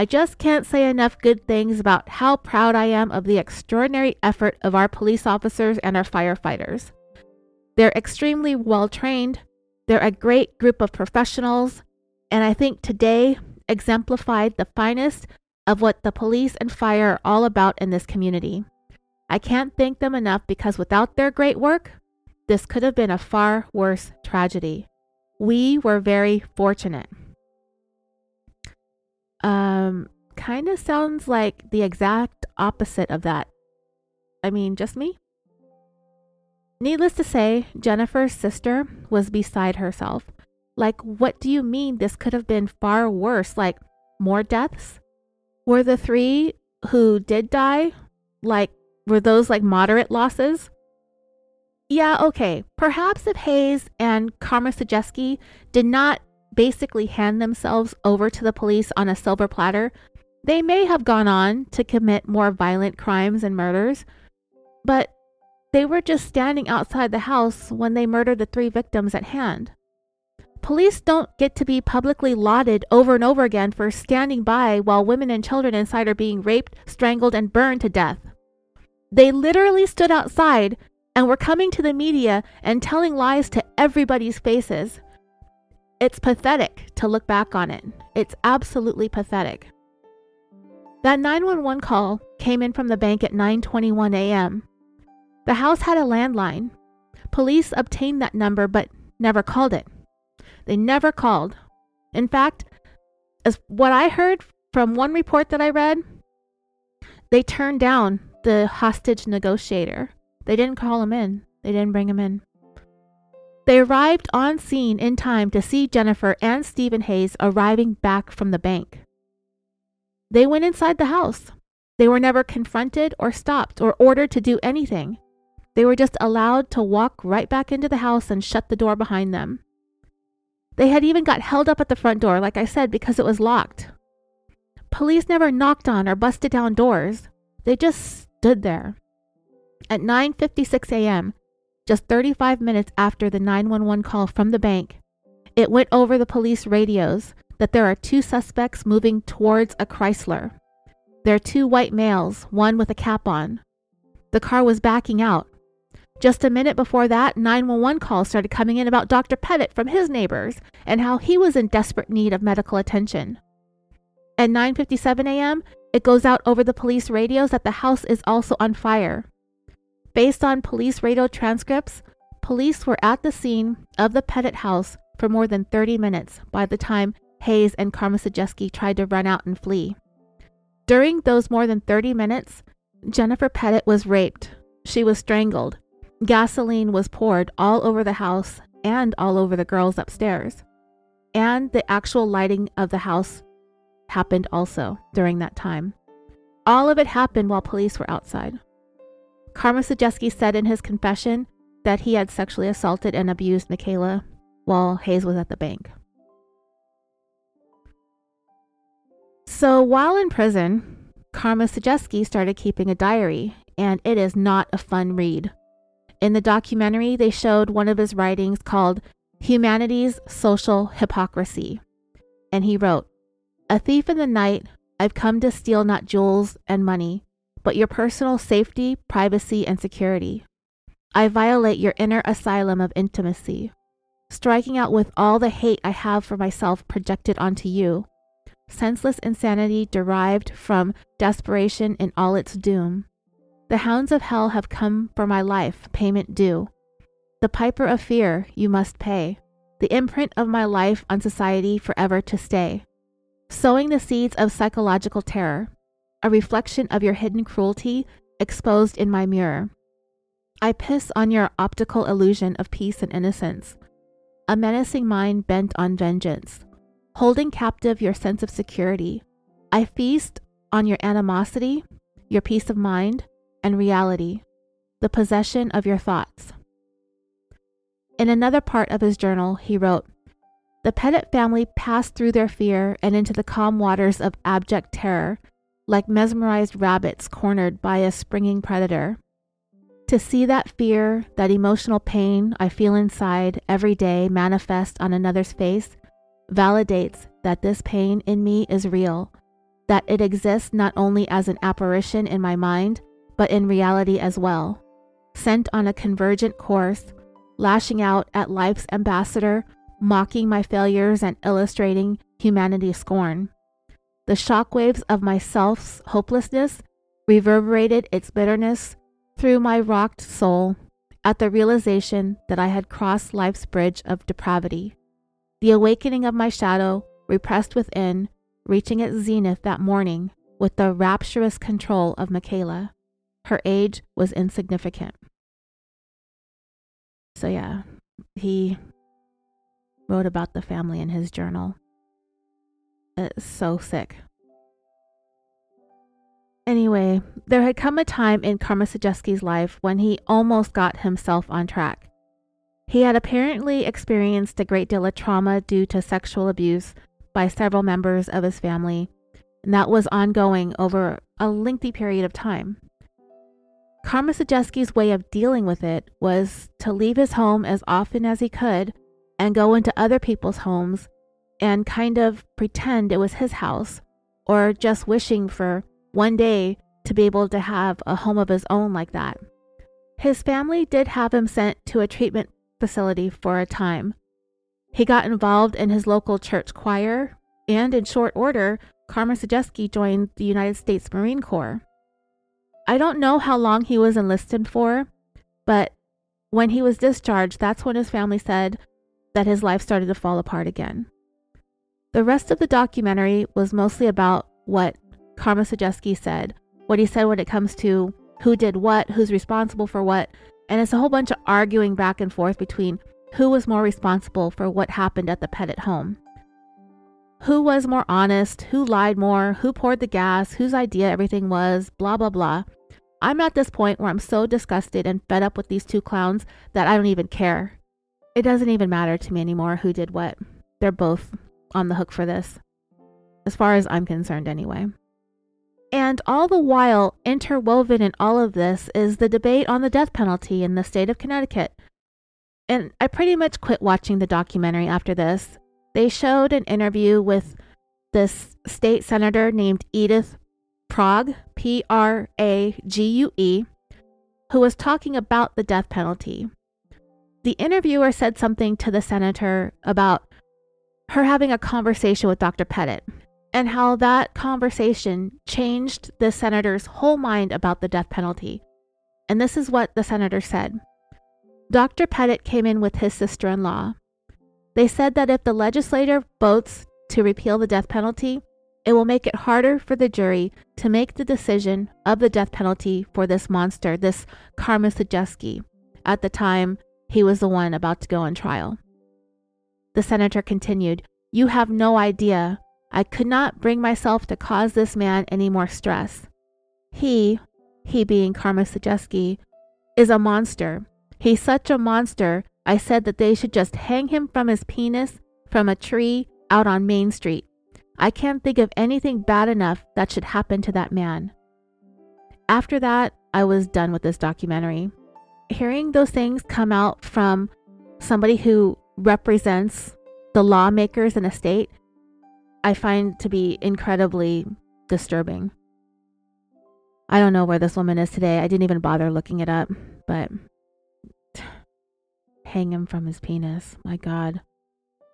I just can't say enough good things about how proud I am of the extraordinary effort of our police officers and our firefighters. They're extremely well trained, they're a great group of professionals, and I think today exemplified the finest of what the police and fire are all about in this community. I can't thank them enough because without their great work, this could have been a far worse tragedy. We were very fortunate. Um, kind of sounds like the exact opposite of that. I mean, just me? Needless to say, Jennifer's sister was beside herself. Like, what do you mean this could have been far worse? Like, more deaths? Were the three who did die, like, were those like moderate losses? Yeah, okay. Perhaps if Hayes and Komisarjevsky did not basically hand themselves over to the police on a silver platter, they may have gone on to commit more violent crimes and murders. But they were just standing outside the house when they murdered the three victims at hand. Police don't get to be publicly lauded over and over again for standing by while women and children inside are being raped, strangled, and burned to death. They literally stood outside and were coming to the media and telling lies to everybody's faces. It's pathetic to look back on it. It's absolutely pathetic. That 911 call came in from the bank at 9:21 a.m. The house had a landline. Police obtained that number but never called it. They never called. In fact, as what I heard from one report that I read, they turned down the hostage negotiator. They didn't call him in, they didn't bring him in. They arrived on scene in time to see Jennifer and Steven Hayes arriving back from the bank. They went inside the house. They were never confronted or stopped or ordered to do anything. They were just allowed to walk right back into the house and shut the door behind them. They had even got held up at the front door, like I said, because it was locked. Police never knocked on or busted down doors. They just stood there. At 9:56 a.m., just 35 minutes after the 911 call from the bank, it went over the police radios that there are two suspects moving towards a Chrysler. There are two white males, one with a cap on. The car was backing out. Just a minute before that, 911 calls started coming in about Dr. Petit from his neighbors and how he was in desperate need of medical attention. At 9:57 a.m., it goes out over the police radios that the house is also on fire. Based on police radio transcripts, police were at the scene of the Petit house for more than 30 minutes by the time Hayes and Karma tried to run out and flee. During those more than 30 minutes, Jennifer Petit was raped. She was strangled. Gasoline was poured all over the house and all over the girls upstairs. And the actual lighting of the house happened also during that time. All of it happened while police were outside. Karma said in his confession that he had sexually assaulted and abused Michaela while Hayes was at the bank. So while in prison, Karma started keeping a diary, and it is not a fun read. In the documentary, they showed one of his writings called Humanity's Social Hypocrisy. And he wrote, A thief in the night, I've come to steal not jewels and money, but your personal safety, privacy, and security. I violate your inner asylum of intimacy, striking out with all the hate I have for myself projected onto you. Senseless insanity derived from desperation in all its doom. The hounds of hell have come for my life, payment due. The piper of fear you must pay, the imprint of my life on society forever to stay. Sowing the seeds of psychological terror, a reflection of your hidden cruelty exposed in my mirror. I piss on your optical illusion of peace and innocence, a menacing mind bent on vengeance, holding captive your sense of security. I feast on your animosity, your peace of mind, and reality, the possession of your thoughts. In another part of his journal, he wrote, The Petit family passed through their fear and into the calm waters of abject terror, like mesmerized rabbits cornered by a springing predator. To see that fear, that emotional pain I feel inside every day manifest on another's face validates that this pain in me is real, that it exists not only as an apparition in my mind, but in reality as well. Sent on a convergent course, lashing out at life's ambassador, mocking my failures and illustrating humanity's scorn. The shockwaves of my self's hopelessness reverberated its bitterness through my rocked soul at the realization that I had crossed life's bridge of depravity. The awakening of my shadow, repressed within, reaching its zenith that morning with the rapturous control of Michaela. Her age was insignificant. So, yeah, he wrote about the family in his journal. It's so sick. Anyway, there had come a time in Komisarjevsky's life when he almost got himself on track. He had apparently experienced a great deal of trauma due to sexual abuse by several members of his family, and that was ongoing over a lengthy period of time. Komisarjevsky's way of dealing with it was to leave his home as often as he could and go into other people's homes and kind of pretend it was his house, or just wishing for one day to be able to have a home of his own like that. His family did have him sent to a treatment facility for a time. He got involved in his local church choir, and in short order, Komisarjevsky joined the United States Marine Corps. I don't know how long he was enlisted for, but when he was discharged, that's when his family said that his life started to fall apart again. The rest of the documentary was mostly about what Karma Komisarjevsky said, what he said when it comes to who did what, who's responsible for what, and it's a whole bunch of arguing back and forth between who was more responsible for what happened at the Petit home. Who was more honest, who lied more, who poured the gas, whose idea everything was, blah, blah, blah. I'm at this point where I'm so disgusted and fed up with these two clowns that I don't even care. It doesn't even matter to me anymore who did what. They're both on the hook for this. As far as I'm concerned, anyway. And all the while, interwoven in all of this is the debate on the death penalty in the state of Connecticut. And I pretty much quit watching the documentary after this. They showed an interview with this state senator named Edith Prague, P R A G U E, who was talking about the death penalty. The interviewer said something to the senator about her having a conversation with Dr. Petit and how that conversation changed the senator's whole mind about the death penalty. And this is what the senator said Dr. Petit came in with his sister in law. They said that if the legislature votes to repeal the death penalty, it will make it harder for the jury to make the decision of the death penalty for this monster, this Komisarjevsky. At the time, he was the one about to go on trial. The senator continued, You have no idea. I could not bring myself to cause this man any more stress. He, he being Komisarjevsky, is a monster. He's such a monster, I said that they should just hang him from his penis from a tree out on Main Street. I can't think of anything bad enough that should happen to that man. After that, I was done with this documentary. Hearing those things come out from somebody who represents the lawmakers in a state, I find to be incredibly disturbing. I don't know where this woman is today. I didn't even bother looking it up, but hang him from his penis. My God.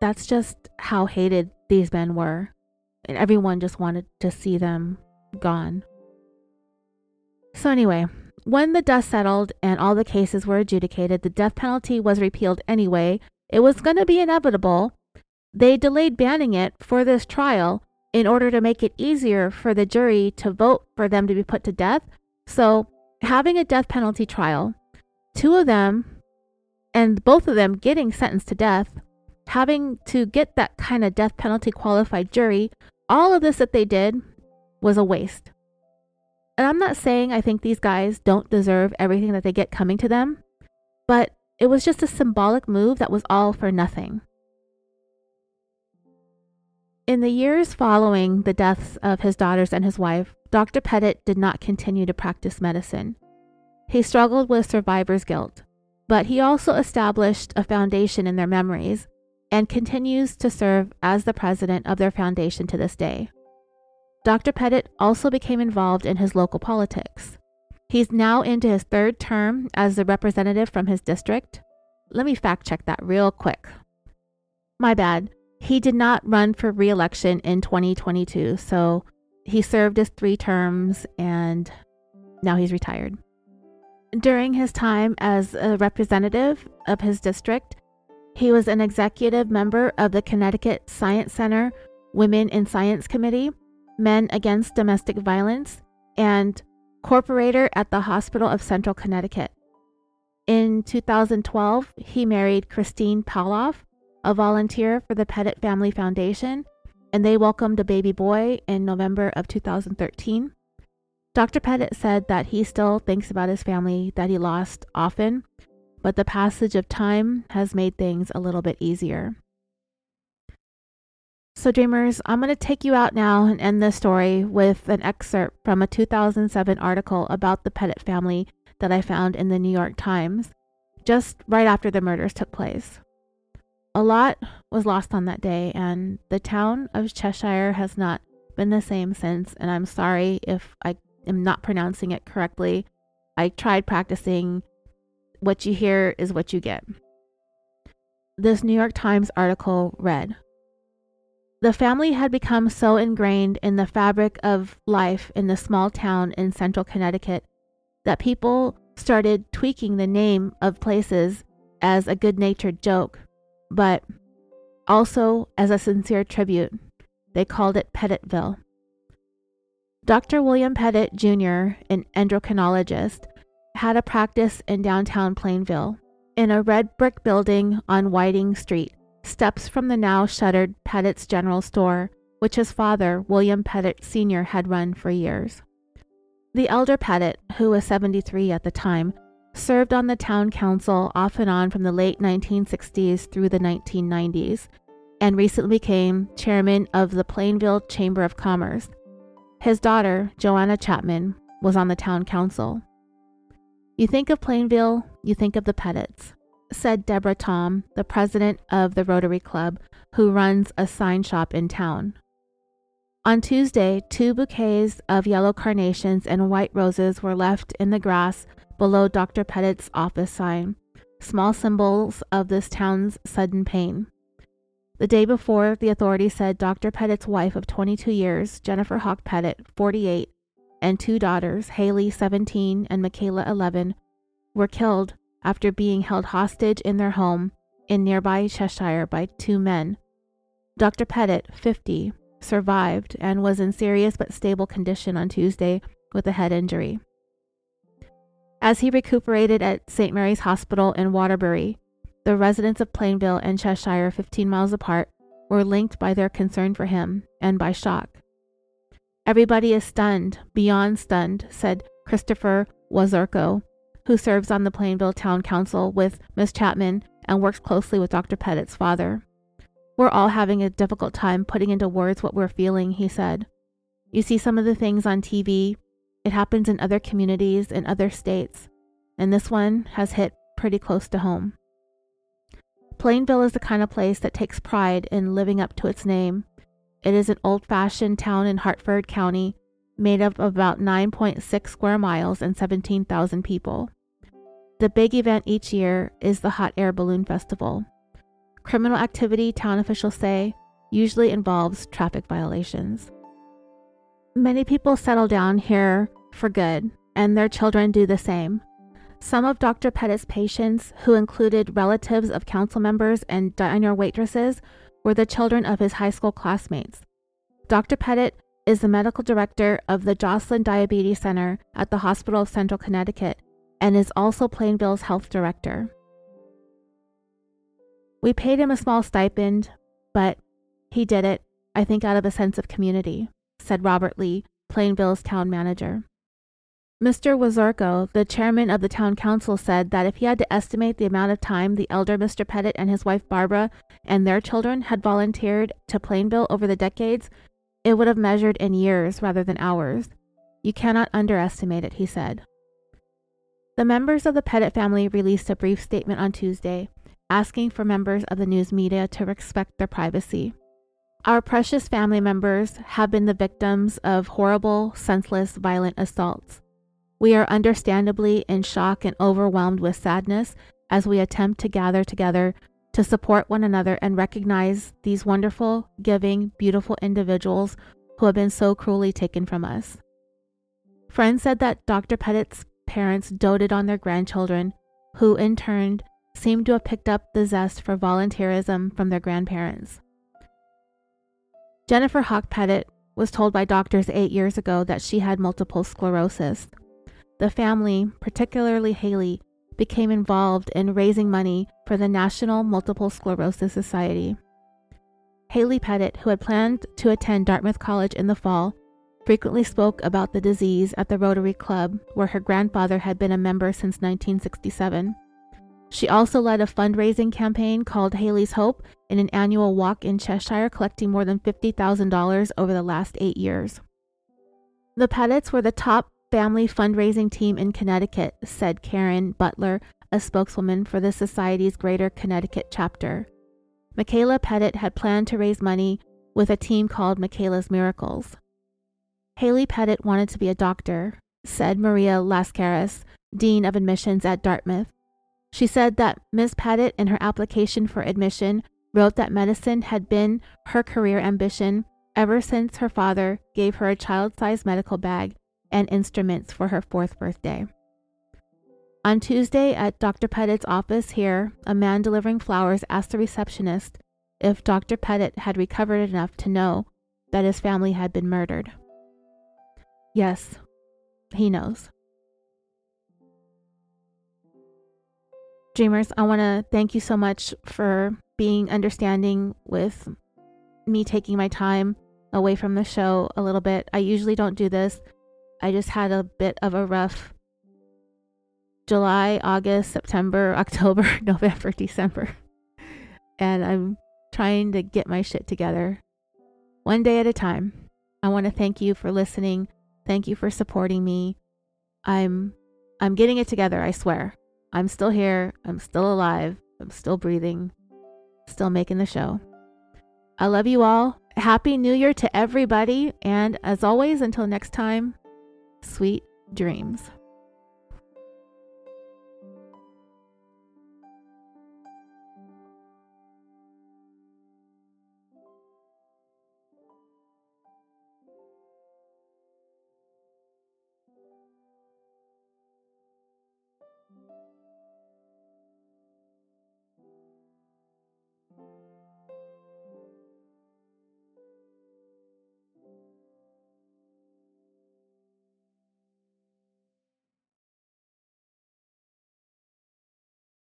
That's just how hated these men were. And everyone just wanted to see them gone. So, anyway, when the dust settled and all the cases were adjudicated, the death penalty was repealed anyway. It was going to be inevitable. They delayed banning it for this trial in order to make it easier for the jury to vote for them to be put to death. So, having a death penalty trial, two of them, and both of them getting sentenced to death, having to get that kind of death penalty qualified jury all of this that they did was a waste. And I'm not saying I think these guys don't deserve everything that they get coming to them, but it was just a symbolic move that was all for nothing. In the years following the deaths of his daughters and his wife, Dr. Petit did not continue to practice medicine. He struggled with survivor's guilt, but he also established a foundation in their memories and continues to serve as the president of their foundation to this day. Dr. Petit also became involved in his local politics. He's now into his third term as a representative from his district. Let me fact check that real quick. My bad. He did not run for re election in 2022, so he served his three terms and now he's retired. During his time as a representative of his district, he was an executive member of the Connecticut Science Center Women in Science Committee, Men Against Domestic Violence, and corporator at the Hospital of Central Connecticut. In 2012, he married Christine Paluf, a volunteer for the Petit Family Foundation, and they welcomed a baby boy in November of 2013. Dr. Petit said that he still thinks about his family that he lost often but the passage of time has made things a little bit easier. So, dreamers, I'm going to take you out now and end this story with an excerpt from a 2007 article about the Petit family that I found in the New York Times just right after the murders took place. A lot was lost on that day, and the town of Cheshire has not been the same since. And I'm sorry if I am not pronouncing it correctly. I tried practicing what you hear is what you get. This New York Times article read The family had become so ingrained in the fabric of life in the small town in central Connecticut that people started tweaking the name of places as a good natured joke, but also as a sincere tribute. They called it Petitville. Dr. William Petit Jr., an endocrinologist, had a practice in downtown Plainville, in a red brick building on Whiting Street, steps from the now shuttered Petit's General Store, which his father, William Petit Sr., had run for years. The elder Petit, who was 73 at the time, served on the town council off and on from the late 1960s through the 1990s, and recently became chairman of the Plainville Chamber of Commerce. His daughter, Joanna Chapman, was on the town council. You think of Plainville, you think of the Petits, said Deborah Tom, the president of the Rotary Club, who runs a sign shop in town. On Tuesday, two bouquets of yellow carnations and white roses were left in the grass below Dr. Petit's office sign, small symbols of this town's sudden pain. The day before, the authorities said Dr. Petit's wife of 22 years, Jennifer Hawke Petit, 48, and two daughters, Hayley, 17, and Michaela, 11, were killed after being held hostage in their home in nearby Cheshire by two men. Dr. Petit, 50, survived and was in serious but stable condition on Tuesday with a head injury. As he recuperated at St. Mary's Hospital in Waterbury, the residents of Plainville and Cheshire, 15 miles apart, were linked by their concern for him and by shock. Everybody is stunned, beyond stunned, said Christopher Wazurko, who serves on the Plainville Town Council with Miss Chapman and works closely with Dr. Petit's father. We're all having a difficult time putting into words what we're feeling, he said. You see some of the things on TV. It happens in other communities in other states, and this one has hit pretty close to home. Plainville is the kind of place that takes pride in living up to its name. It is an old fashioned town in Hartford County made up of about 9.6 square miles and 17,000 people. The big event each year is the Hot Air Balloon Festival. Criminal activity, town officials say, usually involves traffic violations. Many people settle down here for good, and their children do the same. Some of Dr. Petit's patients, who included relatives of council members and diner waitresses, were the children of his high school classmates. Dr. Petit is the medical director of the Joslin Diabetes Center at the Hospital of Central Connecticut and is also Plainville's health director. We paid him a small stipend, but he did it, I think, out of a sense of community, said Robert Lee, Plainville's town manager. Mr. Wazurko, the chairman of the town council, said that if he had to estimate the amount of time the elder Mr. Petit and his wife Barbara and their children had volunteered to Plainville over the decades, it would have measured in years rather than hours. You cannot underestimate it, he said. The members of the Petit family released a brief statement on Tuesday, asking for members of the news media to respect their privacy. Our precious family members have been the victims of horrible, senseless, violent assaults. We are understandably in shock and overwhelmed with sadness as we attempt to gather together to support one another and recognize these wonderful, giving, beautiful individuals who have been so cruelly taken from us. Friends said that Dr. Petit's parents doted on their grandchildren, who in turn seemed to have picked up the zest for volunteerism from their grandparents. Jennifer Hawke Petit was told by doctors eight years ago that she had multiple sclerosis. The family, particularly Hayley, became involved in raising money for the National Multiple Sclerosis Society. Hayley Petit, who had planned to attend Dartmouth College in the fall, frequently spoke about the disease at the Rotary Club, where her grandfather had been a member since 1967. She also led a fundraising campaign called Hayley's Hope in an annual walk in Cheshire, collecting more than $50,000 over the last eight years. The Petits were the top family fundraising team in Connecticut, said Karen Butler, a spokeswoman for the Society's Greater Connecticut chapter. Michaela Petit had planned to raise money with a team called Michaela's Miracles. Hayley Petit wanted to be a doctor, said Maria Laskaris, Dean of Admissions at Dartmouth. She said that Miss Petit, in her application for admission, wrote that medicine had been her career ambition ever since her father gave her a child sized medical bag and instruments for her fourth birthday. On Tuesday at Dr. Petit's office here, a man delivering flowers asked the receptionist if Dr. Petit had recovered enough to know that his family had been murdered. Yes, he knows. Dreamers, I want to thank you so much for being understanding with me taking my time away from the show a little bit. I usually don't do this. I just had a bit of a rough July, August, September, October, November, December. And I'm trying to get my shit together one day at a time. I want to thank you for listening. Thank you for supporting me. I'm I'm getting it together, I swear. I'm still here. I'm still alive. I'm still breathing. Still making the show. I love you all. Happy New Year to everybody. And as always, until next time, sweet dreams.